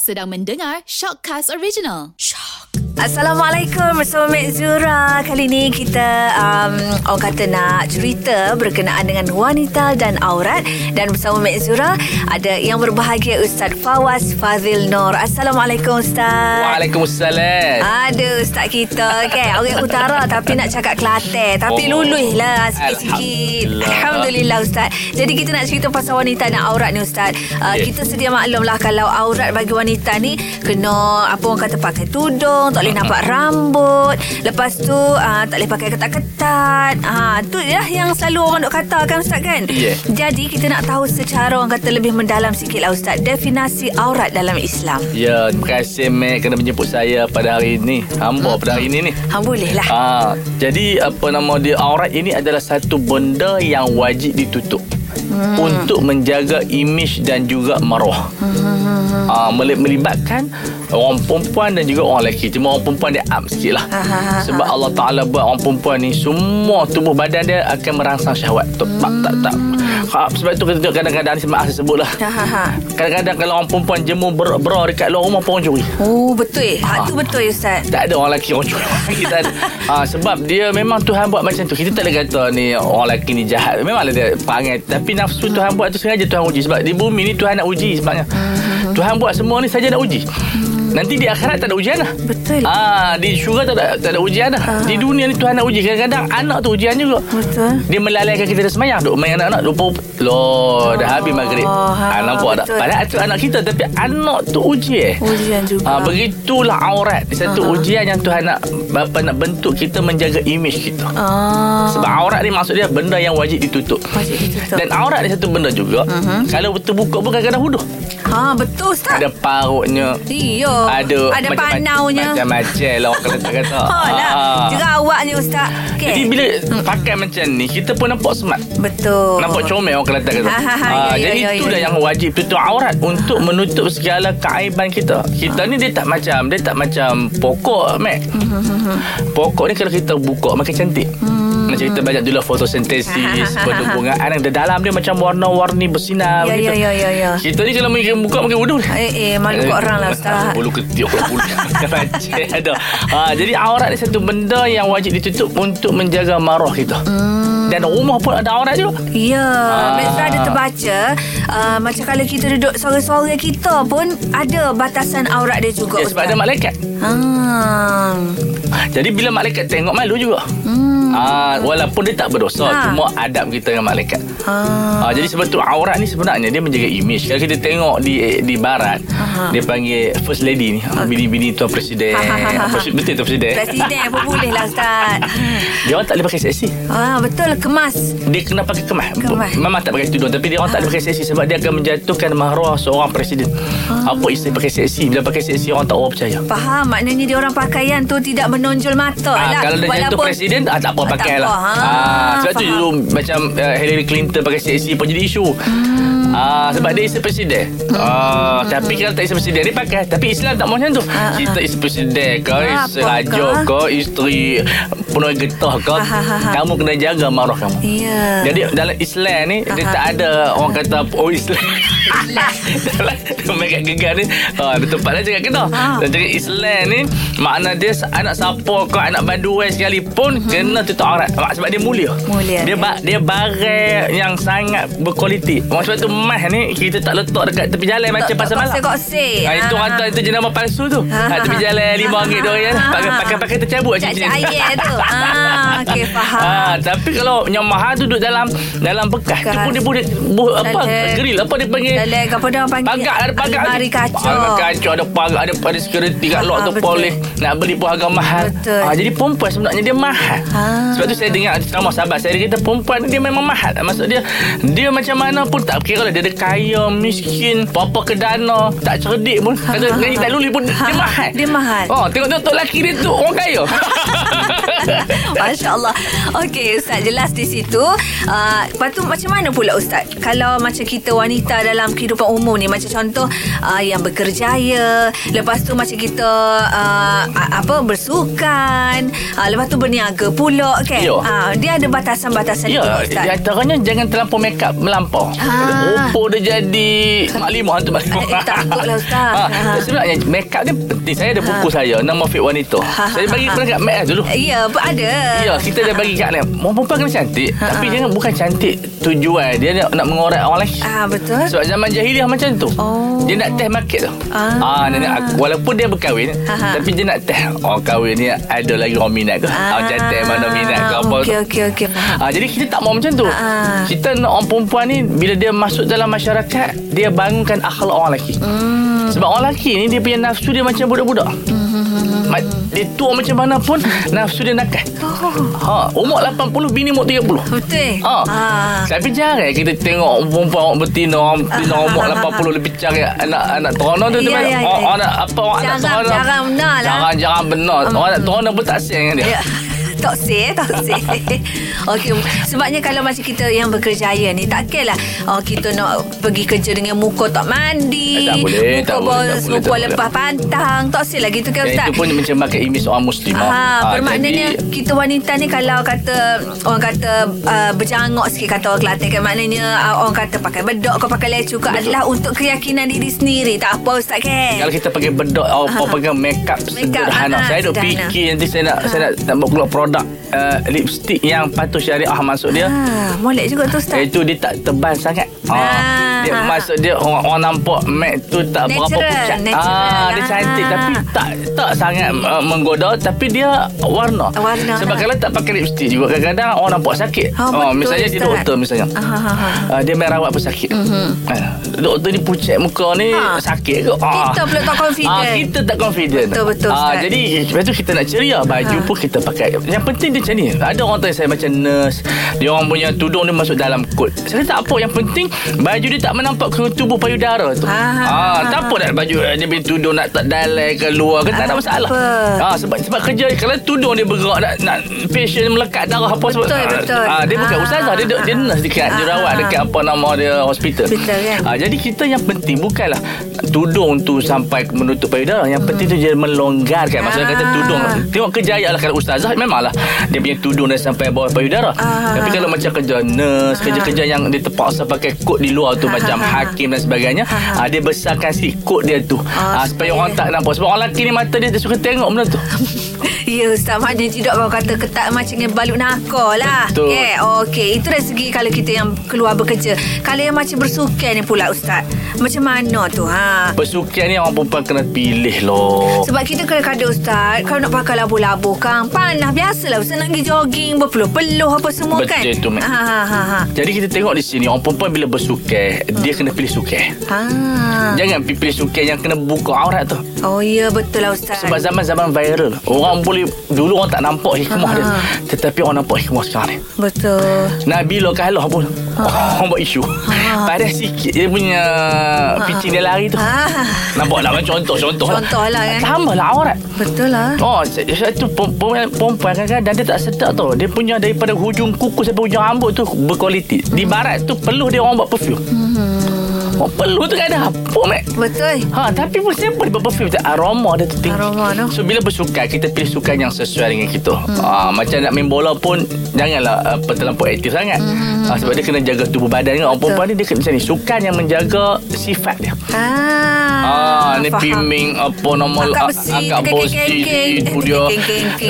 Sedang mendengar Shockcast Original. Assalamualaikum bersama Mek Zura Kali ni kita um, Orang kata nak cerita Berkenaan dengan wanita dan aurat Dan bersama Mek Zura Ada yang berbahagia Ustaz Fawaz Fazil Nur Assalamualaikum Ustaz Waalaikumsalam. Ada Ustaz kita okay, Orang utara Tapi nak cakap Kelantan Tapi Oh. luluh lah Sikit-sikit Alhamdulillah. Alhamdulillah Ustaz Jadi kita nak cerita Pasal wanita dan aurat ni Ustaz uh, Ya. Kita sedia maklum lah Kalau aurat bagi wanita ni Kena Apa orang kata Pakai tudung Tak boleh nampak rambut Lepas tu uh, Tak boleh pakai ketat-ketat uh, Tu lah yang selalu orang duk kata kan Ustaz kan Ya. Jadi kita nak tahu Secara orang kata Lebih mendalam sikit lah Ustaz Definasi aurat dalam Islam Ya, terima kasih Mac kerana menjemput saya pada hari ini. Hamba pada hari ini ni. Ha boleh lah Ah, jadi apa nama dia aurat ini adalah satu benda yang wajib ditutup. Hmm. Untuk menjaga imej dan juga maruah. Hmm. Ah, meli- melibatkan orang perempuan dan juga orang lelaki. Cuma orang perempuan dia up sikit lah. Ha, ha, Sebab Allah Ta'ala buat orang perempuan ni semua tubuh badan dia akan merangsang syahwat. Tak, tak, tak. tak. Ha, sebab tu kita kadang-kadang ni maaf saya sebut lah. Ha, ha, ha. Kadang-kadang kalau orang perempuan jemur ber- bra dekat luar rumah pun orang curi. Oh betul Hak Ah. tu betul Ustaz Tak ada orang lelaki orang curi. Kita ada. Ha, sebab dia memang Tuhan buat macam tu. Kita tak boleh kata ni orang lelaki ni jahat. Memanglah dia perangai. Tapi nafsu Tuhan buat tu sengaja Tuhan uji. Sebab di bumi ni Tuhan nak uji sebabnya. Tuhan buat semua ni saja nak uji. Nanti di akhirat tak ada ujian lah. Betul. Ah, di syurga tak ada, tak ada ujian dah. Di dunia ni Tuhan nak uji. Kadang-kadang anak tu ujian juga. Betul. Dia melalaikan kita dah semayang. Duk main anak-anak Lupa Loh Dah habis maghrib. Ha, ah, Nampak tak? betul. Padahal itu anak kita Tapi anak tu uji eh. Ujian juga. Ah, begitulah aurat. Satu Aha. ujian yang Tuhan nak Bapa nak bentuk kita Menjaga imej kita. Ah, Sebab aurat ni maksud dia Benda yang wajib ditutup. Wajib ditutup. Dan aurat ni satu benda juga. Uh-huh. Kalau terbuka pun kadang-kadang huduh Ha betul Ustaz. Ada parutnya. Iya Ada Ada panaunya Macam-macam lah Orang kata kata Ha lah Jerawatnya Ustaz okay. Jadi bila pakai macam ni Kita pun nampak smart Betul Nampak comel orang Kelantan kata. Ha, ha, ha, Ah, ya, jadi ya, ya, itulah ya. yang wajib tutup aurat untuk menutup segala keaiban kita. Kita ni dia tak macam dia tak macam pokok, Mac. pokok ni kalau kita buka makin cantik. Macam kita banyak dulu fotosintesis, pendungungan yang di dalam dia macam warna-warni bersinar Ya, ya, ya, ya, ya. Kita ni kalau makin buka makin ni. Eh eh Malu kat orang lah Ustaz Bulu ketiak Bulu ada ha, Jadi aurat ni satu benda Yang wajib ditutup Untuk menjaga maruah kita Hmm. Dan rumah pun ada aurat juga Ya Ah. Zura ada terbaca uh, Macam kalau kita duduk Sore-sore kita pun Ada batasan aurat dia juga ya, Sebab ada malaikat Ah. Jadi bila malaikat tengok malu juga. Hmm. Ah, walaupun dia tak berdosa, Ha. cuma adab kita dengan malaikat. Ah. Ah, jadi sebab tu aurat ni sebenarnya dia menjaga imej. Kalau kita tengok di di barat, Aha. dia panggil first lady ni, okay. bini-bini tuan presiden. Ha, ha, ha, ha. Betul tuan presiden. Presiden pun boleh lah Ustaz Dia orang tak boleh pakai seksi. Ah Betul kemas Dia kena pakai kemas. Kemas. Memang tak pakai tudung tapi dia orang tak boleh pakai seksi sebab dia akan menjatuhkan maruah seorang presiden. Apa istilah pakai seksi? Bila pakai seksi orang tak orang percaya. Faham Maknanya dia orang pakaian tu Tidak menonjol mata Ah, lah kalau dah jatuh presiden ah, tak apa Ah, pakai lah. Ha, Ah, sebab tu dulu macam uh, Hillary Clinton pakai seksi pun jadi isu. Hmm. Ah, sebab dia isteri presiden. Ah, tapi kalau tak isteri presiden dia pakai. Tapi Islam tak mau macam tu. Ah, Kita isteri presiden Ah, isteri apakah? raja ke, isteri penuh getah ke, Ah, ah, ah, ah. kamu kena jaga maruah kamu. Ya Jadi dalam Islam ni dia Aha. tak ada orang kata oh Islam. dalam mereka gegar ni ha, dia tempat lain cakap kena. Ha. Dan cakap Islam ni makna dia anak siapa ke anak banduai sekalipun kena tutup aurat. Sebab dia mulia. Mulia, Dia ya. ba- dia barang yang sangat berkualiti. Sebab tu emas ni kita tak letak dekat tepi jalan macam pasal malam. Kosek-kosek Ha, itu Ah. kata itu jenama palsu tu. Ha, Ha, tepi ha, jalan ha. RM5 tu ya. Ha, Pakai ha. pakai pakai tercabut Cak-cak air tu ah, Okey faham Ah, tapi kalau yang mahal tu duduk dalam dalam bekas, tu Bekas. pun dia boleh apa grill apa dia panggil? Apa dia orang panggil Pagar ada pagar. Almari kaca Almari kaca ada pagar ada ada security kat luar Ah, tu boleh nak beli pun harga mahal. Betul. Ah, jadi perempuan sebenarnya dia mahal. Ah. Sebab tu saya dengar ceramah sahabat saya dia kata perempuan dia memang mahal. Maksud dia dia macam mana pun tak kira lah dia ada kaya, miskin, apa ke dana, tak cerdik pun. Kata nyanyi tak luli pun dia mahal. Dia mahal. Oh, tengok-tengok lelaki dia tu orang kaya. Masya Allah Okey Ustaz jelas di situ uh, Lepas tu macam mana pula Ustaz Kalau macam kita wanita dalam kehidupan umum ni Macam contoh uh, Yang berkerjaya Lepas tu macam kita uh, Apa Bersukan uh, Lepas tu berniaga pula kan uh, Dia ada batasan-batasan Ya, di antaranya jangan terlampau make up melampau. Oppo dia jadi mak limah tu mak limah. Eh, takutlah, Ustaz. Ha, sebenarnya make up ni penting. Saya ada buku saya nama Fit Wanita. Saya bagi kepada kat Mac dulu. Ya ada Ya, kita dah bagi kat ni. Perempuan kena cantik. Tapi jangan bukan cantik tujuan dia nak, nak mengorak orang lain. Ah betul. Sebab zaman jahiliah macam tu. Oh. Dia nak test market tu. Ah. Ah, dia nak, walaupun dia berkahwin, Ha, ha. tapi dia nak test orang kahwin ni ada lagi orang minat ke? Orang cantik mana minat ke apa Okey okey okey faham. Ah, jadi kita tak mau macam tu. Ah. Kita nak orang perempuan ni bila dia masuk dalam masyarakat, dia bangunkan akhlak orang lelaki. Hmm. Sebab orang lelaki ni dia punya nafsu dia macam budak-budak. Ma- Dia tua macam mana pun nafsu dia nakal. Oh, Ha, umur 80 bini umur 30. betul. Ha. Ah. Tapi jarang kita tengok perempuan orang betina orang betina umur 80 lebih cari anak anak terono tu tu Ya, ya, ya. Orang orang nak apa orang anak Jarang- terono. jarang benar lah. Jarang-jarang benar. Orang anak terono pun tak sayang dengan dia. Ya. Tak say, tak say. Okey, sebabnya kalau macam kita yang berkerjaya ni, takkan lah oh, kita nak pergi kerja dengan muka tak mandi. Eh, tak boleh, muka tak boleh, tak tak lepas pantang. Tak say lah gitu kan Ustaz? itu pun mencemarkan imej seorang muslimah. Ha, Ah, bermaknanya jadi- kita wanita ni kalau kata orang kata uh, berjangok sikit kata orang Kelantan kan maknanya uh, orang kata pakai bedok kau pakai lecu kau adalah untuk keyakinan diri sendiri tak apa ustaz kan Kalau kita pakai bedok atau Ha. pakai make up Make up, sederhana. ha, saya duk fikir nanti saya nak saya nak, nak buat keluar produk uh, lipstick yang patuh syariah masuk dia. Ah, molek juga tu ustaz Itu dia tak tebal sangat. Ah. Ah, dia masuk dia orang, orang nampak mat tu tak berapa Natural, pucat. natural. Ah, dia cantik Ah. tapi tak tak sangat uh, menggoda tapi dia warna. Warna Sebab kalau tak pakai lipstick juga kadang-kadang orang nampak sakit. Ah, oh, betul, misalnya dia doktor misalnya. Ah, ah, ah, ah. Uh, dia main rawat pun sakit. Mm-hmm. Uh, doktor ni pucat muka ni Ha. sakit ke? Ah. Kita pula tak confident. Ah, kita tak confident. Betul, betul, Ah, Ustaz. jadi lepas tu kita nak ceria baju Ha. pun kita pakai. Yang penting dia macam ni. Ada orang tanya saya macam nurse, dia orang punya tudung dia masuk dalam kot. Saya tak apa, yang penting baju dia tak menampak ke tubuh payudara tu. Ah. Ah, tak apa nak baju eh, dia punya tudung nak tak dalai ke luar ke tak ada Ah, masalah. apa? Ah, sebab sebab kerja kalau tudung dia bergerak nak nak patient melekat darah apa sebab Betul, betul. Ah, dia bukan Ah. ustazah dia dia nurse dekat dia Ah, ah. dekat apa nama dia hospital. Hospital, kan? Ah, jadi kita yang penting bukanlah tudung tu sampai menutup payudara. Yang penting tu dia melonggarkan. Maksudnya kata tudung. Tengok kejayaan lah kalau ustazah memanglah dia punya tudung dah sampai bawah payudara. Tapi kalau macam kerja nurse, kerja-kerja yang dia terpaksa pakai kot di luar tu Ah, macam ah, ah. hakim dan sebagainya, Ah, ah. ah, dia besarkan si kot dia tu. Ah, Ah, supaya orang tak nampak. Sebab orang lelaki ni mata dia, dia suka tengok benda tu. Ya Ustaz Maknanya tidak kau kata Ketat macam dengan balut nakal lah Betul. yeah, Okey Itu dari segi Kalau kita yang keluar bekerja Kalau yang macam bersukan ni pula Ustaz Macam mana tu ha? Bersukan ni orang perempuan kena pilih loh. Sebab kita kadang-kadang Ustaz Kalau nak pakai labu-labu kan Panas Biasalah Ustaz nak pergi jogging Berpeluh-peluh apa semua kan Betul tu, ha, ha, ha, ha. Jadi kita tengok di sini orang perempuan bila bersukan, dia kena pilih sukan. ha. Jangan pilih sukan yang kena buka aurat tu. Oh ya betul lah Ustaz Sebab zaman-zaman viral Orang boleh Dulu orang tak nampak hikmah Ha. dia Tetapi orang nampak hikmah sekarang ni Betul Nabi lo kalah pun Orang buat isu Padahal sikit Dia punya Pitching dia lari tu ha. Nampak lah contoh Contoh Contoh lah kan. Tambahlah aurat Betul lah Oh, satu perempuan perempuan kadang-kadang dia tak sedar tau. Dia punya daripada hujung kuku sampai hujung rambut tu berkualiti. Di barat tu peluh dia orang buat perfume. Hmm. Oh, peluh tu kan ada apa, Mek? Betul Ha, tapi pun siapa dia perfume? Tak aroma dia tu tinggi. Aroma tu. So, bila bersukan, kita pilih sukan yang sesuai dengan kita. Hmm. Ha, macam nak main bola pun, janganlah apa, terlampau aktif sangat. Hmm. Ha, sebab dia kena jaga tubuh badan. Orang Betul. perempuan ni, dia kena macam ni. Sukan yang menjaga sifat dia. Ah, Ah, ni faham. pimming apa nama Angkat besi, angkat itu dia.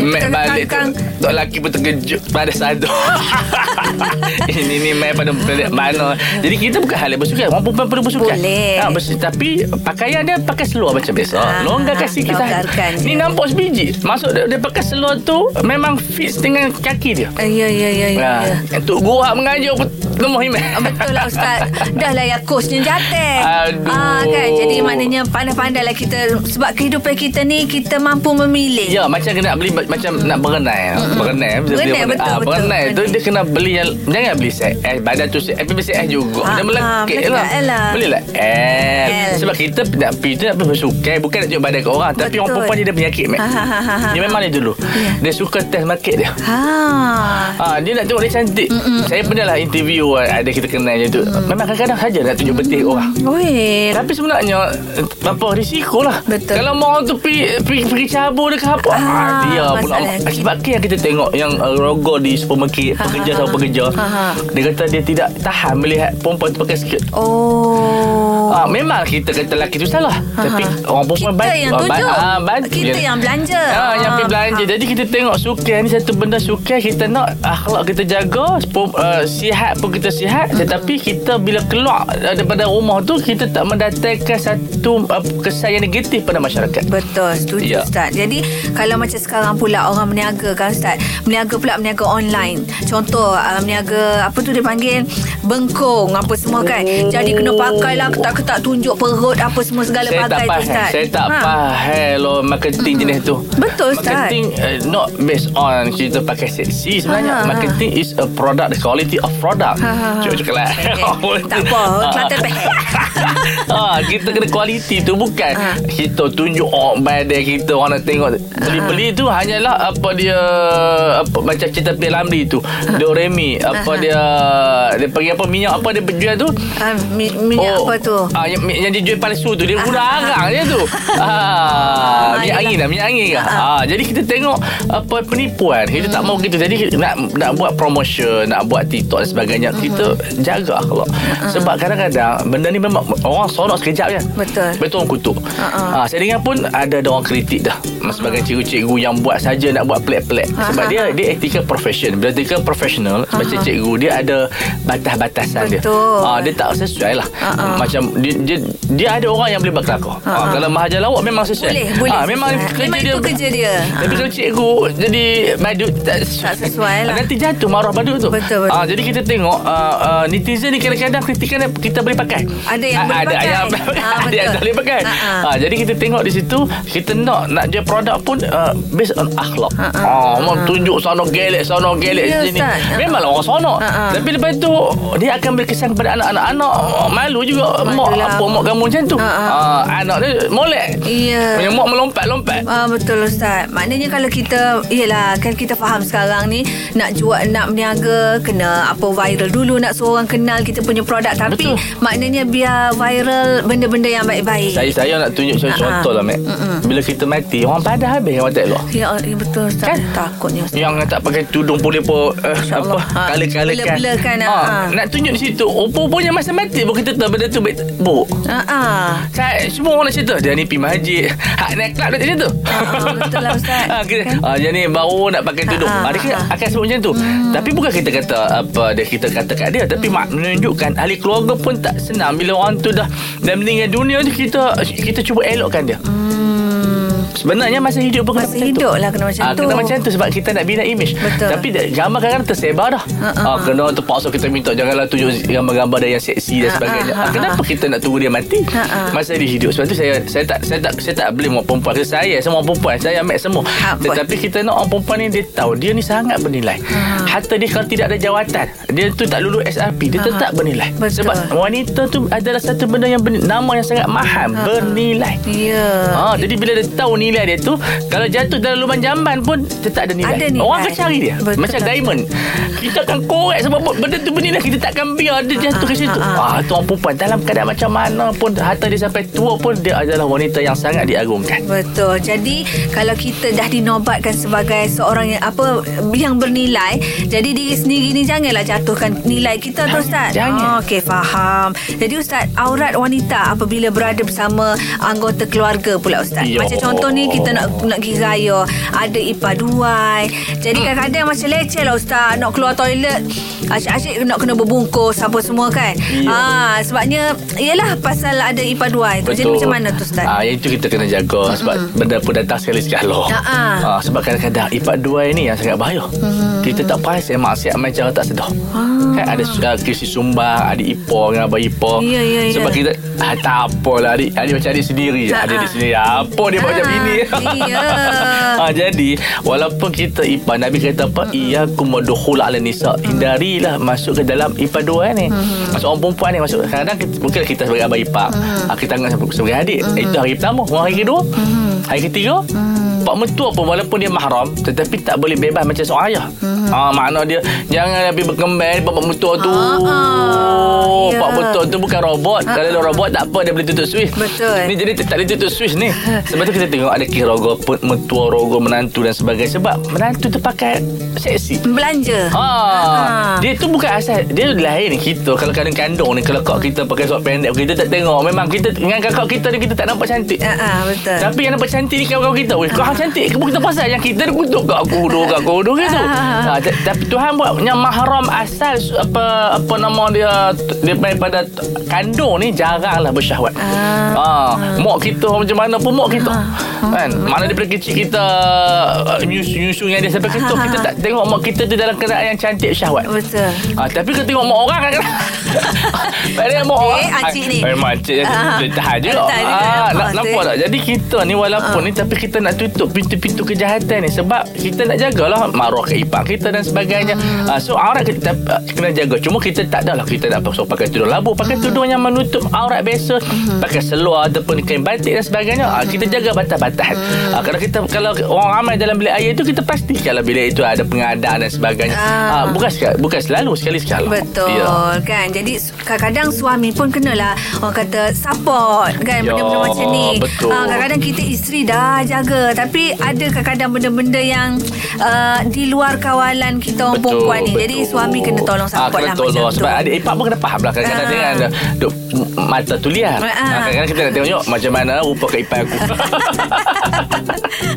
Mek balik tu. Tok lelaki pun terkejut pada satu. Ini ni main pada mana. Jadi kita bukan hal yang bersukan. Orang perempuan perlu bersukan. Boleh. Ha, tapi pakaian dia pakai seluar macam biasa. Ah, Longgarkan sikit longgarkan Ni nampak sebiji. Maksud dia, dia pakai seluar tu memang fit dengan kaki dia. Ah, Ya, ya, ya, ya. Ha, ya. Untuk gua mengajar pun Lemah Betul lah Ustaz Dah lah ya Coachnya jatuh Aduh. ah, kan? Jadi maknanya Pandai-pandai lah kita Sebab kehidupan kita ni Kita mampu memilih Ya macam kena beli Macam nak berenai Berenai Berenai, dia- betul, ah, betul. Berenai tu Berenai. dia kena beli yang Jangan beli set S Badan tu set Tapi set juga Ah, Dia melekit ah, lah melekit lah. Belilah L L. Sebab kita nak pergi tu Nak pergi bersukai Bukan nak tunjuk badan ke orang Tapi orang perempuan ni dia penyakit Ha, ha, ha. Dia memang dia dulu Ya. Dia suka test market dia Ha. Ha, dia nak tengok dia cantik Mm-mm. Saya pernah lah interview Ada kita kenal je tu Mm. Memang kadang-kadang saja Nak tunjuk betik orang Weh. tapi sebenarnya apa risiko lah. Betul. Kalau mau tu pergi pergi, pergi cabur dekat apa? Ah, Ah, dia pula. lagi. Sebab kan yang kita tengok yang uh, rogo di supermarket, Ha, pekerja ha, sama ha. pekerja. Ha, ha. Dia kata dia tidak tahan melihat perempuan tu pakai skirt. Oh. Ah, memang kita kata lelaki tu salah. Ha, Tapi ha. orang perempuan Kita bantu. yang tunjuk. ah, bantu Kita yang belanja. Ah, yang pergi belanja. ah. Jadi kita tengok sukai ni satu benda sukai kita nak akhlak kita jaga, uh, sihat pun kita sihat, tetapi kita bila keluar daripada rumah tu kita tak mendatangkan satu uh, kesan yang negatif pada masyarakat. Betul, setuju Ya. Ustaz. Jadi kalau macam sekarang pula orang meniaga kan Ustaz. Meniaga pula meniaga online. Contoh uh, meniaga apa tu dia panggil bengkong apa semua kan. Jadi kena pakai lah ketak-ketak tunjuk perut apa semua segala Saya tak pakai tu Ustaz. Saya tak Ha. faham lo marketing jenis tu Betul, Ustaz. Marketing uh, Not based on Kita pakai seksi Sebenarnya Ha, ha, Marketing is a product The quality of product Ha, ha, ha. Cuba cakap lah. Okay. Tak apa, Kelantan peh. ha, Kita kena quality tu Bukan? Ha. Kita tunjuk oh, Badan kita Orang nak tengok. Beli-beli tu Hanyalah Apa dia apa, Macam cerita Pilamri tu. Ha. Doremi Apa dia Dia panggil apa Minyak apa dia jual tu? Ah, mi- minyak apa tu? Ah, yang, yang dia jual palsu tu Dia guna Ah. arang dia tu. Ah, Minyak angin lah Minyak angin lah. Ah, ah, Jadi kita tengok Apa penipuan. Kita tak mau gitu. Jadi nak nak buat promotion Nak buat TikTok dan sebagainya Hmm. Kita jaga akhlak Sebab kadang-kadang Benda ni memang Orang sorok sekejap je Betul. Betul orang kutuk Ah, ah, Saya dengar pun Ada ada orang kritik dah Sebagai cikgu-cikgu Yang buat saja Nak buat pelik-pelik Ah, Sebab ah, dia ah. Dia ethical profession Bila ethical professional Macam cikgu Dia ada Batas-batasan dia Betul. ah, Dia tak sesuai lah Ah, ah. Macam dia, dia, dia ada orang yang boleh buat kelakar Ah, ah, ah. Kalau mahaja lawak Memang sesuai Boleh, boleh. ah, Memang sesuai. kerja Memang dia itu kerja dia. Tapi Ah. kalau cikgu Jadi badut Tak, Tak sesuai lah. Nanti jatuh marah badut tu Betul, betul. Ah, Jadi kita tengok uh, uh, Netizen ni kadang-kadang Kritikan kita boleh pakai Ada yang Ah, boleh ada pakai. yang, Ah, Ada yang tak boleh pakai Ah, ah. Ah, Jadi kita tengok di situ Kita nak Nak jual produk pun uh, Based on akhlak ah, Mau ah. tunjuk Sono gelek Sono gelek Ya, sini. Ah, Memanglah orang sono Ah, ah. Tapi lepas tu Dia akan berkesan kepada anak-anak Anak malu juga Mak Malulah. apa Mak kamu macam tu Ah, ah. Ah, Anak dia molek Ya. Punya mak melompat-lompat Ah betul Ustaz. Maknanya kalau kita iyalah kan kita faham sekarang ni nak jual nak berniaga kena apa viral dulu nak suruh orang kenal kita punya produk tapi Betul. maknanya biar viral benda-benda yang baik-baik. Saya saya nak tunjuk Ah, ah. contoh lah Mek Bila kita mati Orang pada habis Orang tak elok Ya, ya betul Ustaz. Kan? Takutnya Ustaz. yang tak pakai tudung boleh pun uh, apa. Ha. kala-kala kan. Blur-blurkan, ha, ha. nak tunjuk di situ. Rupa-rupanya masa mati pun kita tahu benda tu baik buruk. Ha ah. Saya semua orang nak cerita dia ni pergi masjid. Hak naik kelab dia macam tu. Ah, betul lah, Ustaz. ha, kita, Kan? dia ni baru nak pakai tudung. Ah, Ha, dia kena- ah. akan sebut macam tu. Tapi bukan kita kata apa dia kita kata kat dia tapi mak menunjukkan ahli keluarga pun tak senang bila orang tu dah dah meninggal dunia tu kita kita cuba elokkan dia. Sebenarnya masa hidup pun kena Masa macam tu. hidup lah kena macam Ah, tu. Kena macam tu sebab kita nak bina image. Betul. Tapi gambar kadang-kadang tersebar dah. Ha, ha, Ah, kena terpaksa kita minta janganlah tunjuk gambar-gambar dia yang seksi dan Ha, sebagainya. ha, ha, kenapa kita nak tunggu dia mati? Ha, ha. Masa dia hidup. Sebab tu saya saya tak saya tak saya tak blame orang perempuan. Saya semua orang perempuan. Saya ambil semua. Ha. Tetapi kita nak orang perempuan ni dia tahu dia ni sangat bernilai. Hatta dia kalau tidak ada jawatan, dia tu tak lulus SRP, dia Ha, tetap ha. bernilai. Betul. Sebab wanita tu adalah satu benda yang ber, nama yang sangat mahal, bernilai. Ya. Ha, jadi bila dia tahu nilai dia tu Kalau jatuh dalam lubang jamban pun Tetap ada nilai, Ada nilai. Orang akan cari dia Betul, Macam diamond Kita akan korek Sebab benda tu bernilai Kita takkan biar dia jatuh ke situ ah, Ah, tu orang perempuan Dalam keadaan macam mana pun Hatta dia sampai tua pun Dia adalah wanita yang sangat diagungkan Betul. Jadi kalau kita dah dinobatkan sebagai seorang yang apa yang bernilai, jadi diri sendiri ni janganlah jatuhkan nilai kita tu Ustaz. jangan. Oh, Okey, faham. Jadi Ustaz, aurat wanita apabila berada bersama anggota keluarga pula Ustaz. Ya. Macam contoh ni ni kita nak nak pergi raya ada ipaduai. Jadi Hmm. kadang-kadang macam leceh lah ustaz nak keluar toilet asyik-asyik nak kena berbungkus apa semua kan. Ya. Ah sebabnya ialah pasal ada ipaduai tu. Jadi macam mana tu ustaz? Ah, yang itu kita kena jaga sebab benda pun datang sekali sekala. Ah, ah. Ah, sebab kadang-kadang ipak dua ini yang sangat bahaya. Kita tak perasan maksiat macam tak sedar. Kan ada uh, kisi sumbang, adik ipar dengan abang ipar. Ah. Ya, ya, ya. Sebab kita ah, tak apalah adik, adik macam adik sendiri. Ah, Adik ah. di sini apa dia buat macam Ah, ini. iya. ah, jadi walaupun kita ipar Nabi kata apa? Iyyakum wadukhul ala nisa. Hindarilah masuk ke dalam ipar dua ni. Masuk orang perempuan ni masuk kadang-kadang kita, mungkin kita sebagai abang ipar. Ah, kita anggap sebagai adik. Itu hari pertama, hari kedua. Hari ketiga Pak mentua pun walaupun dia mahram Tetapi tak boleh bebas macam seorang ayah. Ah, Makna dia Jangan lebih berkembang Pak mentua tu. Ah, ah, ya. Pak mentua tu bukan robot. Kalau dia robot tak apa Dia boleh tutup switch. Betul. Ni jadi tak boleh tutup switch ni. Sebab tu kita tengok Ada kisah rogo Mentua rogo menantu dan sebagainya. Sebab menantu tu pakai Seksi. Belanja. Ha, Ah. dia tu bukan asal Dia lain kita. Kalau kadang kandung ni Kalau kak kita pakai sok pendek Kita tak tengok. Memang kita Dengan kakak kita ni Kita tak nampak cantik. Ah, ah, betul. tapi yang nampak cantik ni kawan-kawan kita Weh kau hang cantik. Kau kita pasal Yang kita dia kutuk kat kudu Kat kudu gitu ha, Tapi Tuhan buat Yang mahram asal Apa apa nama dia Dia daripada Kandung ni Jarang lah bersyahwat. Ah. ha, Mak kita macam mana pun Mak kita. Kan? Mana daripada kecil kita uh, Nyusu-nyusu yang dia sampai ketuk Kita tak tengok mak kita tu Dalam keadaan yang cantik syahwat. Betul. Ah, tapi kalau tengok mak orang kan Mak Eh, orang. Acik ni. Eh makcik Ah. Dia tahan je juga, ah, nampak tak? Jadi kita ni walaupun ni Tapi kita nak tutup Pintu-pintu kejahatan ni Sebab kita nak jagalah Maruah kehidupan kita dan sebagainya. Ah, So aurat kita ah, kena jaga. Cuma kita tak adalah Kita nak so, pakai tudung labu Pakai tudung yang menutup aurat biasa Pakai seluar Ataupun kain batik dan sebagainya. Ah, Kita jaga batas-batas. Ah, Kalau kita Kalau orang ramai dalam bilik air tu Kita pasti Kalau bilik itu ada pengadaan dan sebagainya. Ah. ah, Bukan bukan selalu Sekali sekala Betul Ya. kan Jadi kadang-kadang suami pun kenalah Orang kata support kan Ya, Benda-benda macam ni betul. Ah, Kadang-kadang kita isteri dah jaga Tapi ada kadang-kadang benda-benda yang uh, Di luar kawalan kita orang perempuan ni Jadi suami kena tolong support kena lah tolong. macam tu Sebab adik ipar pun kena faham lah Kadang-kadang Ah. kan duk, Mata tu lihat Ah. Ah, Kadang-kadang kita nak tengok "Yuk, Macam mana rupa ke ipar aku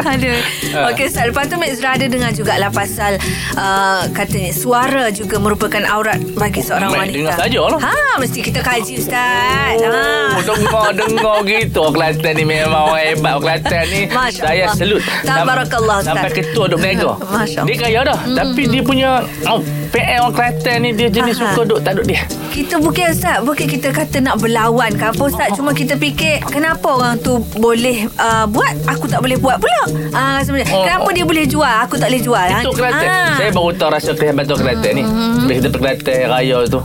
Aduh. Ah. Okey, Ustaz. Lepas tu Mek Zura ada dengar jugalah pasal uh, katanya suara juga merupakan aurat bagi seorang Mek wanita. dengar saja lah. Ha, mesti kita kaji Ustaz. Oh, ha. dengar-dengar gitu Orang Kelantan ni memang orang hebat Orang Kelantan ni Masya Saya Allah. selut Tabarakallah, Ustaz. Sampai ketua duk berniaga Masya Dia kaya dah Tapi dia punya oh, PL orang Kelantan ni Dia jenis Aha. suka duk tak duk dia Kita bukan Ustaz Bukan kita kata nak berlawan ke apa Ustaz Cuma kita fikir Kenapa orang tu boleh uh, buat Aku tak boleh buat pula uh, sebenarnya. Oh, Kenapa oh. dia boleh jual Aku tak boleh jual Itu Kelantan Ah. Saya baru tahu rasa kehebatan Kelantan ni Bila kita pergi Kelantan Raya tu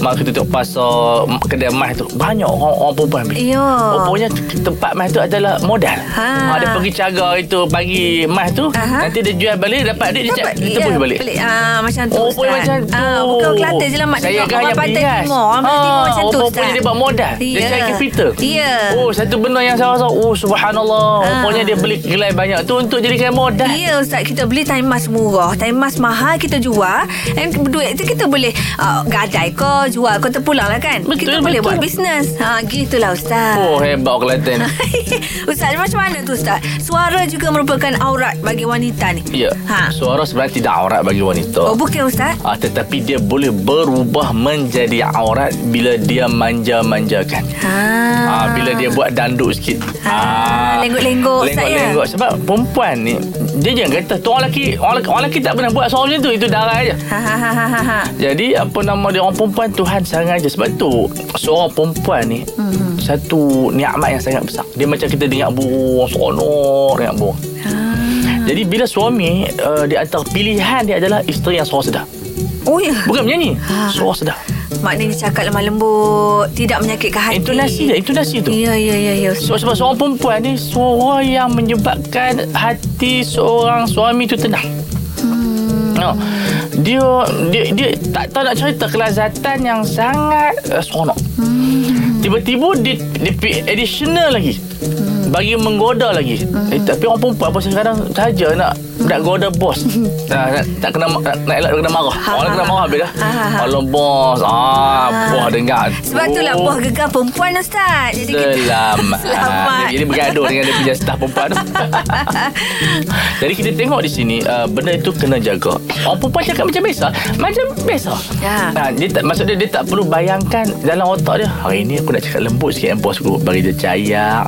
Mak kita tengok pasar Kedai emas tu Banyak orang, orang perempuan pergi Ya. Rupanya tempat emas tu adalah modal Ha. ha. Dia pergi cagar itu Pagi emas tu Aha. Nanti dia jual balik Dapat duit Dia, cak- dia tebus balik Pelik. Ah, macam tu Oh, Ustaz. Boleh macam tu. Ah, bukan Kelantan je lah mak Saya tengok orang pantai timur. Orang pantai timur Ah, macam tu punya dia buat modal. Dia Ya. cari capital. Ya. Oh, satu benda yang saya rasa, oh subhanallah. Ah. Rupanya dia beli gelai banyak tu untuk jadikan modal. Ya Ustaz Kita beli time mask murah Time mask mahal Kita jual Dan duit tu kita boleh uh, Gadai ke Jual ke terpulang lah kan Betul, Kita boleh betul. buat bisnes ha, Gitulah Ustaz Oh, hebat Kelantan. Ustaz macam mana tu Ustaz Suara juga merupakan aurat Bagi wanita ni Ya. ha. Suara sebenarnya tidak aurat bagi wanita. Oh bukan Ustaz Ah, tetapi dia boleh berubah menjadi aurat bila dia manja-manjakan. ha. Ah, bila dia buat danduk sikit. Ah, lenggok-lenggok, Ustaz, ya? Lenggok-lenggok. Sebab perempuan ni, dia jangan kata, tu orang lelaki, orang lelaki, orang lelaki tak pernah buat suara macam tu. Itu darah je. Ha, ha, ha, ha, ha. Jadi apa nama dia orang perempuan Tuhan sengaja sebab tu seorang perempuan ni hmm. satu nikmat yang sangat besar. Dia macam kita dengar burung seronok dengar burung. Jadi bila suami uh, di antara pilihan dia adalah isteri yang suara sedar. Oh ya Bukan menyanyi, Ha. suara sedar. Maknanya cakap lemah lembut Tidak menyakitkan hati Intonasi dia, intonasi tu. Ya ya ya ya. So, sebab seorang perempuan ni suara yang menyebabkan hati seorang suami tu tenang. Hmm. No. Dia dia dia tak tahu nak cerita kelazatan yang sangat uh, seronok. Hmm. Tiba-tiba dia dia additional lagi. Hmm. Bagi menggoda lagi. Hmm. Eh, tapi orang perempuan pun sekarang saja nak nak goda bos tak, nak, tak kena nak, nak elak kena marah orang kena marah habis dah Ha, ha, ha. Allah bos ah buah dengar Sebab tu lah buah gegar perempuan Ustaz. Jadi kita Selamat. Selamat. Dia, dia bergaduh dengan dia punya staf perempuan tu. Jadi kita tengok di sini uh, benda itu kena jaga. Orang perempuan cakap macam biasa, macam biasa. Ya. Ha, dia tak maksud dia dia tak perlu bayangkan dalam otak dia. Hari ni aku nak cakap lembut sikit dengan bos aku bagi dia cayak.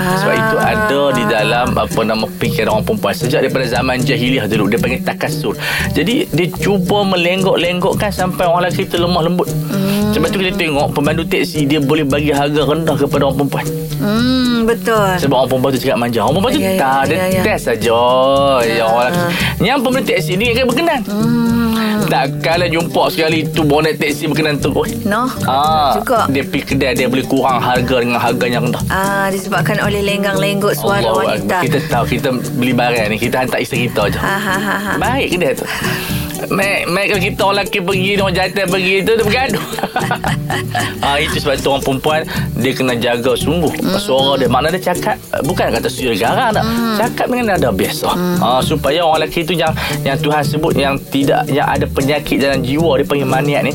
Ah. Sebab itu ada di dalam apa nama fikiran orang perempuan sejak daripada zaman jahiliah dulu dia panggil takasur. Jadi dia cuba melenggok-lenggokkan sampai orang lelaki itu lemah lembut. Hmm. Sebab tu kita tengok pemandu teksi dia boleh bagi harga rendah kepada orang perempuan. Hmm, betul. Sebab orang perempuan tu cakap manja Orang perempuan tu Ya, ya, tak Dia ya, ya. test saja ya. orang lelaki. Yang pemerintah teksi ni akan berkenan Hmm. Takkanlah jumpa sekali tu Bonet teksi berkenan tu oh. No. Ah, Juga. Dia pergi kedai Dia boleh kurang harga Dengan harga yang rendah Ah, disebabkan oleh lenggang-lenggot suara Allahu wanita. Akbar. Kita tahu Kita beli barang ni Kita hantar isteri kita je Ha ha ha ha. Baik kedai tu Mek, Mek kalau kita orang lelaki pergi Orang jantan pergi tu Dia bergaduh ah, Itu sebab tu orang perempuan Dia kena jaga sungguh Hmm. Suara dia Makna dia cakap Bukan kata suara garang tak Hmm. Cakap dengan nada biasa ah, Supaya orang lelaki tu yang Yang Tuhan sebut Yang tidak Yang ada penyakit dalam jiwa Dia panggil maniak ni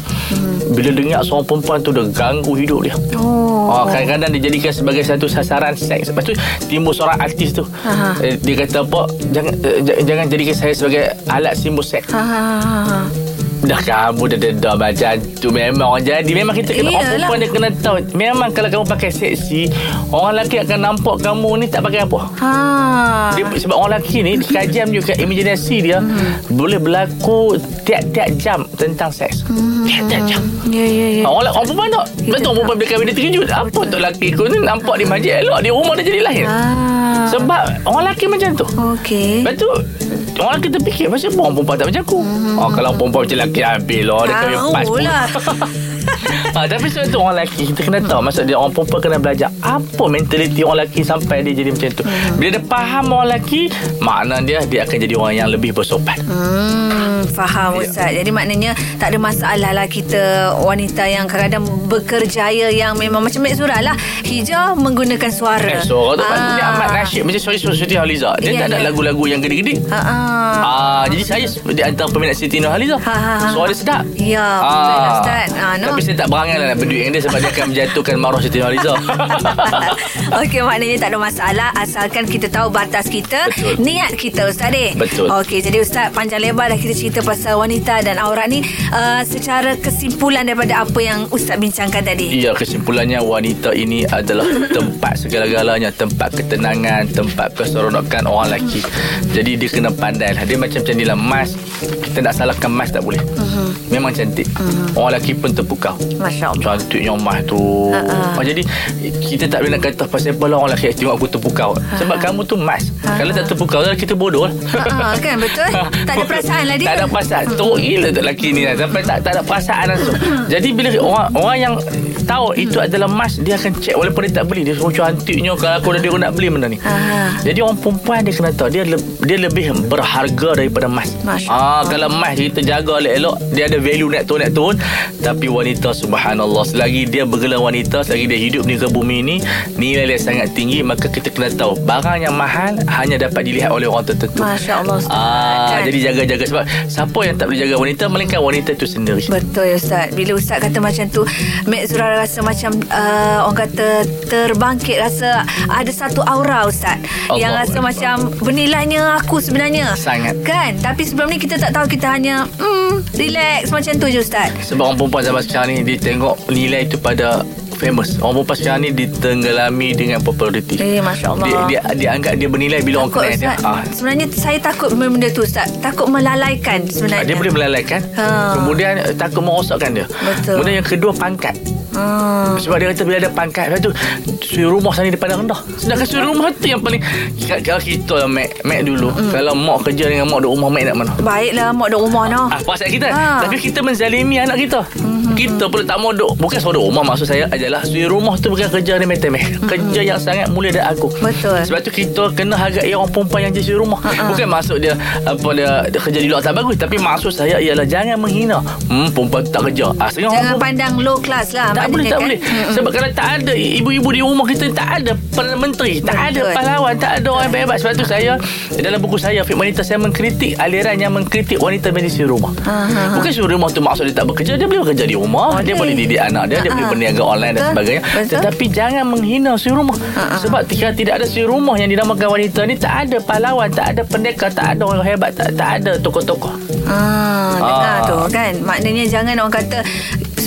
Bila dengar seorang perempuan tu Dia ganggu hidup dia. Oh. Oh, kadang-kadang dijadikan sebagai satu sasaran seks. Lepas tu timbul seorang artis tu. Aha. Eh, dia kata apa? Jangan eh, jangan jadikan saya sebagai alat simbol seks. Ha ha ha. ha. Dah kamu dah dedah macam tu. Memang orang jadi. Memang kita kena Orang perempuan dia kena tahu. Memang kalau kamu pakai seksi Orang lelaki akan nampak kamu ni tak pakai apa. Ha. dia, sebab orang lelaki ni Kajian juga Imaginasi dia Boleh berlaku Tiap-tiap jam Tentang seks. Tiap-tiap jam. Ya ya ya. Orang, orang perempuan tak? Betul orang perempuan bila kahwin dia terkejut Apa tu lelaki aku ni Nampak di masjid elok Di rumah dia jadi lain. Ah. Sebab orang lelaki macam tu. Okey. Lepas tu Orang lelaki terfikir Macam orang perempuan tak macam aku. Oh, Kalau perempuan macam lelaki Habis lah. Dia Tahu pas pun lah. ha, Tapi sebab tu orang lelaki Kita kena tahu Maksud dia orang perempuan kena belajar Apa mentaliti orang lelaki Sampai dia jadi macam tu. Bila dia faham orang lelaki Makna dia Dia akan jadi orang yang lebih bersopan. Hmm, faham Ya. Ustaz. Jadi maknanya tak ada masalah lah kita wanita yang kadang-kadang bekerjaya yang memang macam Mek Zura lah. Hijau menggunakan suara. Eh suara tu Ah. Dia amat nasyid Macam sorry Siti Haliza Dia Ya, tak ada ya. lagu-lagu yang gede-gede Ha ah. Ah, jadi saya di antara peminat Siti Nurhaliza. Ha, ha, ha. Suara dia sedap. Ya, betul lah, Ustaz. Ah, no. Tapi saya tak berangan lah nak berduit dengan dia sebab dia akan menjatuhkan maruah Siti Nurhaliza. Okey maknanya tak ada masalah asalkan kita tahu batas kita, Betul. niat kita Ustaz eh. Betul. Okey jadi Ustaz panjang lebar dah kita cerita pasal wanita dan aurat ni uh, secara kesimpulan daripada apa yang Ustaz bincangkan tadi. Iya, kesimpulannya wanita ini adalah tempat segala-galanya, tempat ketenangan, tempat keseronokan orang lelaki. Jadi dia kena pandai lah. Dia macam macam lah, mas. Kita nak salahkan mas tak boleh. Uh-huh. Memang cantik. Uh-huh. Orang lelaki pun terpukau. Masya Allah. Cantiknya mas tu. Oh, jadi kita tak boleh nak kata pasal apa lah orang lelaki tengok aku terpukau. Sebab kamu tu mas. Kalau tak terpukau, kita bodoh lah. Ha, kan betul? Tak ada perasaan lah dia. Tak ada perasaan. Teruk gila tu lelaki ni lah. Sampai tak, tak ada perasaan langsung. Jadi bila orang orang yang tahu itu adalah emas, dia akan cek walaupun dia tak beli. Dia suruh cantiknya kalau aku dah dia nak beli benda ni. Ha. Jadi orang perempuan dia kena tahu dia le, dia lebih berharga daripada emas. Ah kalau emas kita jaga elok-elok, dia ada value naik turun naik turun. Tapi wanita subhanallah selagi dia bergelar wanita, selagi dia hidup di muka bumi ni, nilai dia sangat tinggi, maka kita kena tahu barang yang mahal hanya dapat dilihat oleh orang tertentu. Masya Allah Ustaz. Ah, Kan? jadi jaga-jaga sebab siapa yang tak boleh jaga wanita melainkan wanita itu sendiri. Betul ya Ustaz Bila Ustaz kata macam tu Mek Zura rasa macam uh, Orang kata Terbangkit rasa Ada satu aura Ustaz Allah Yang rasa Akbar. macam Bernilainya aku sebenarnya Sangat. Kan Tapi sebelum ni kita tak tahu Kita hanya hmm, Relax Macam tu je Ustaz Sebab orang perempuan zaman sekarang ni dia tengok nilai itu pada famous. Orang perempuan sekarang ni ditenggelami dengan populariti. Eh, Masya Allah. Dia, dia, dia anggap dia bernilai bila orang Takut kenal dia. Ah, Sebenarnya saya takut benda tu Ustaz Takut melalaikan Ah, sebenarnya dia boleh melalaikan Ha. Kemudian takut merosakkan dia Betul. Kemudian yang kedua pangkat hmm. Sebab dia kata bila ada pangkat Lepas tu Suri rumah sana dia pandang rendah Sedangkan suri rumah tu yang paling Kalau kita Mac, Mac dulu Hmm. Kalau mak kerja dengan mak duduk rumah Mac nak mana Baiklah Mak duduk rumah no. Ah, perasaan kita. Ha. Tapi kita menzalimi anak kita. Mm-hmm. Kita pun tak mau duk. Bukan suara rumah maksud saya adalah suri rumah tu bukan kerja ni metemeh. Mm-hmm. Kerja yang sangat mulia dan agung. Betul. Sebab tu kita kena hargai orang perempuan yang jadi suri rumah. Ha-ha. Bukan maksud dia apa dia, dia kerja di luar tak bagus. Tapi maksud saya ialah jangan menghina. Hmm, perempuan tak kerja. Ah, Jangan pandang low class lah tak boleh, adanya, tak kan? boleh. Sebab kalau tak ada ibu-ibu di rumah kita tak ada Perdana Menteri, tak ada Betul. pahlawan, tak ada orang hebat-hebat. Sebab tu saya dalam buku saya Fit Wanita saya mengkritik aliran yang mengkritik wanita di rumah. Aha. Bukan suruh rumah tu maksud dia tak bekerja, dia boleh bekerja di rumah, dia Boleh. boleh didik anak dia, dia boleh berniaga online dan sebagainya. Betul. Tetapi jangan menghina si rumah. Sebab jika tidak ada si rumah yang dinamakan wanita ni tak ada pahlawan, tak ada pendekar, tak ada orang hebat, tak, tak ada tokoh-tokoh. Ah, dengar Ah. tu kan. Maknanya jangan orang kata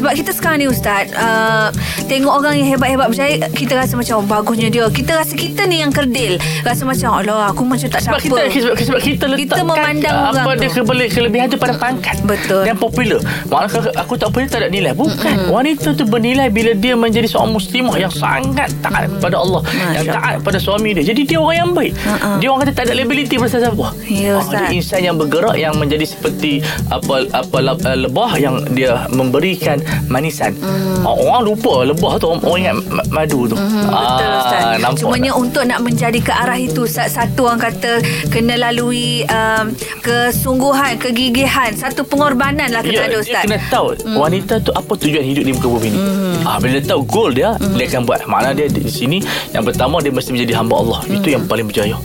sebab kita sekarang ni ustaz uh, tengok orang yang hebat-hebat berjaya kita rasa macam oh, bagusnya dia. Kita rasa kita ni yang kerdil. Rasa macam alah aku macam tak Sebab apa. kita sebab, sebab kita letakkan memandang uh, orang apa tu. dia kebele, kelebihan tu pada pangkat Betul. dan popular. Maknanya aku tak boleh tak ada nilai. Bukan. Mm-mm. Wanita tu bernilai bila dia menjadi seorang muslimah yang sangat taat kepada Allah, yang Masya taat pada suami dia. Jadi dia orang yang baik. Ha-ha. Dia orang kata tak ada liability pada siapa. Ya, Ah, Ustaz. dia insan yang bergerak yang menjadi seperti apa apa uh, lebah yang dia memberikan manisan. Mm. Ah, orang lupa lebah tu orang, ingat ma- madu tu. Hmm, betul Ustaz. Ah, nampak Cumanya tak? untuk nak menjadi ke arah itu Ustaz, satu orang kata kena lalui um, kesungguhan, kegigihan, satu pengorbanan lah kena Ya, ada dia Ustaz. kena tahu hmm. wanita tu apa tujuan hidup di muka bumi ni. Hmm. Ah, bila dia tahu goal dia, hmm. dia akan buat. Makna dia di di sini yang pertama dia mesti menjadi hamba Allah. Hmm. Itu yang paling berjaya.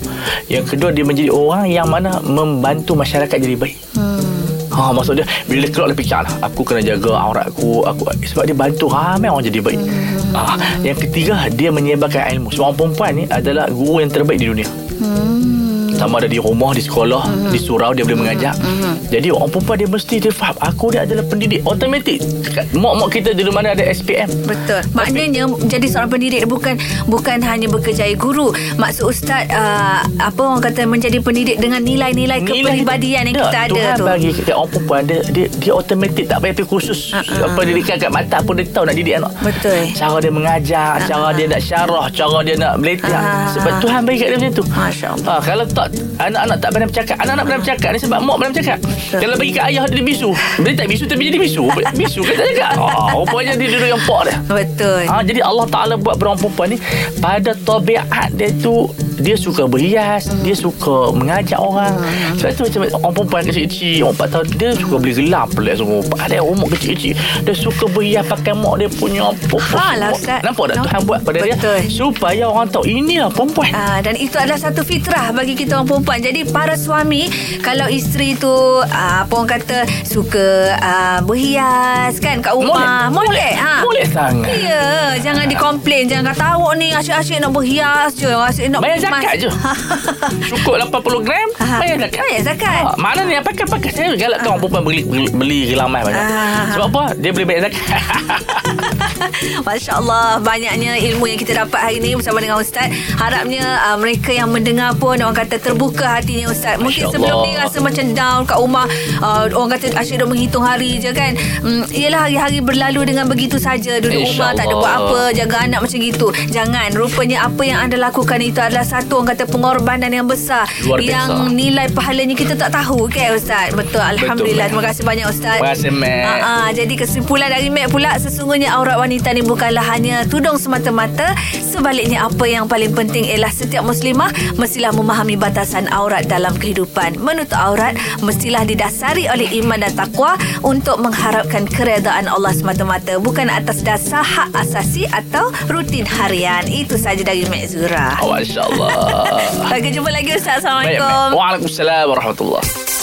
Yang kedua dia menjadi orang yang mana membantu masyarakat jadi baik. Ha, maksud dia bila dia keluar dia fikir lah aku kena jaga aurat aku aku sebab dia bantu ramai orang jadi baik. Hmm. Ha, yang ketiga dia menyebarkan ilmu. Sebab orang perempuan ni adalah guru yang terbaik di dunia. Sama ada di rumah, di sekolah, di surau dia boleh mengajar. Jadi orang perempuan dia mesti dia faham aku dia adalah pendidik. Automatik. Mak-mak kita dulu mana ada SPM. Betul. Maknanya jadi seorang pendidik bukan bukan hanya berkejaya guru. Maksud ustaz uh, apa orang kata menjadi pendidik dengan nilai-nilai kepribadian yang Tak, kita ada Tuhan tu. bagi kita orang perempuan dia dia, dia automatik tak payah pergi kursus Ha-ha. apa pendidikan kat mata pun dia tahu nak didik anak. Betul. Cara dia mengajar, cara dia nak syarah, cara dia nak meletak. Ha-ha. Sebab Tuhan bagi kat dia macam tu. Masya Allah. Ha, kalau tak anak-anak tak pandai bercakap, anak-anak pandai bercakap ni sebab mak pandai bercakap. Kalau bagi kat ayah dia bisu. Dia tak bisu tapi jadi bisu. Bisu kan tak cakap. Oh, rupanya dia duduk yang pak dia. Betul. Ha, jadi Allah Ta'ala buat perempuan perempuan ni pada tabiat dia tu dia suka berhias, dia suka mengajak orang. Sebab tu macam orang perempuan kecil-kecil, orang 4 tahun, dia suka beli gelam pelik semua. Ada umur kecil-kecil. Dia suka berhias pakai mak dia punya apa. Ha lah. Nampak tak No. Tuhan buat pada Betul. dia supaya orang tahu inilah perempuan. Ah, dan itu adalah satu fitrah bagi kita orang perempuan. Jadi para suami kalau isteri tu ah, apa orang kata suka ah, berhias kan kat rumah. Molek. ha. Molek sangat. Ya, jangan dikomplain, jangan kata awak ni asyik-asyik nak berhias je, asyik nak Bayar kemas." Zakat je. Cukup 80 gram, Ah, bayar zakat. bayar zakat. Ha, mana ni pakai-pakai saya galakkan orang perempuan beli beli, beli gelamai banyak. Ah. Sebab apa? Dia boleh bayar zakat. Masya Allah Banyaknya ilmu yang kita dapat hari ini Bersama dengan Ustaz Harapnya uh, mereka yang mendengar pun Orang kata terbuka hatinya Ustaz Mungkin Masya sebelum Allah. ni rasa macam down kat rumah uh, Orang kata asyik dah menghitung hari je kan um, Yelah hari-hari berlalu dengan begitu saja Duduk Insya rumah tak ada Allah. buat apa Jaga anak macam gitu Jangan Rupanya apa yang anda lakukan itu adalah Satu orang kata pengorbanan yang besar Luar biasa. Yang nilai pahalanya kita tak tahu kan Ustaz Betul Alhamdulillah Mat. Terima kasih banyak Ustaz Terima kasih, Mat. Ah, ah, jadi kesimpulan dari Mac pula sesungguhnya aurat wanita ni bukanlah hanya tudung semata-mata. Sebaliknya apa yang paling penting ialah setiap muslimah mestilah memahami batasan aurat dalam kehidupan. Menutup aurat mestilah didasari oleh iman dan takwa untuk mengharapkan keredaan Allah semata-mata bukan atas dasar hak asasi atau rutin harian. Itu saja dari Mac Zura. Oh, Masya Allah. Lagi jumpa lagi Ustaz. Baik, Assalamualaikum. Mat. Waalaikumsalam warahmatullahi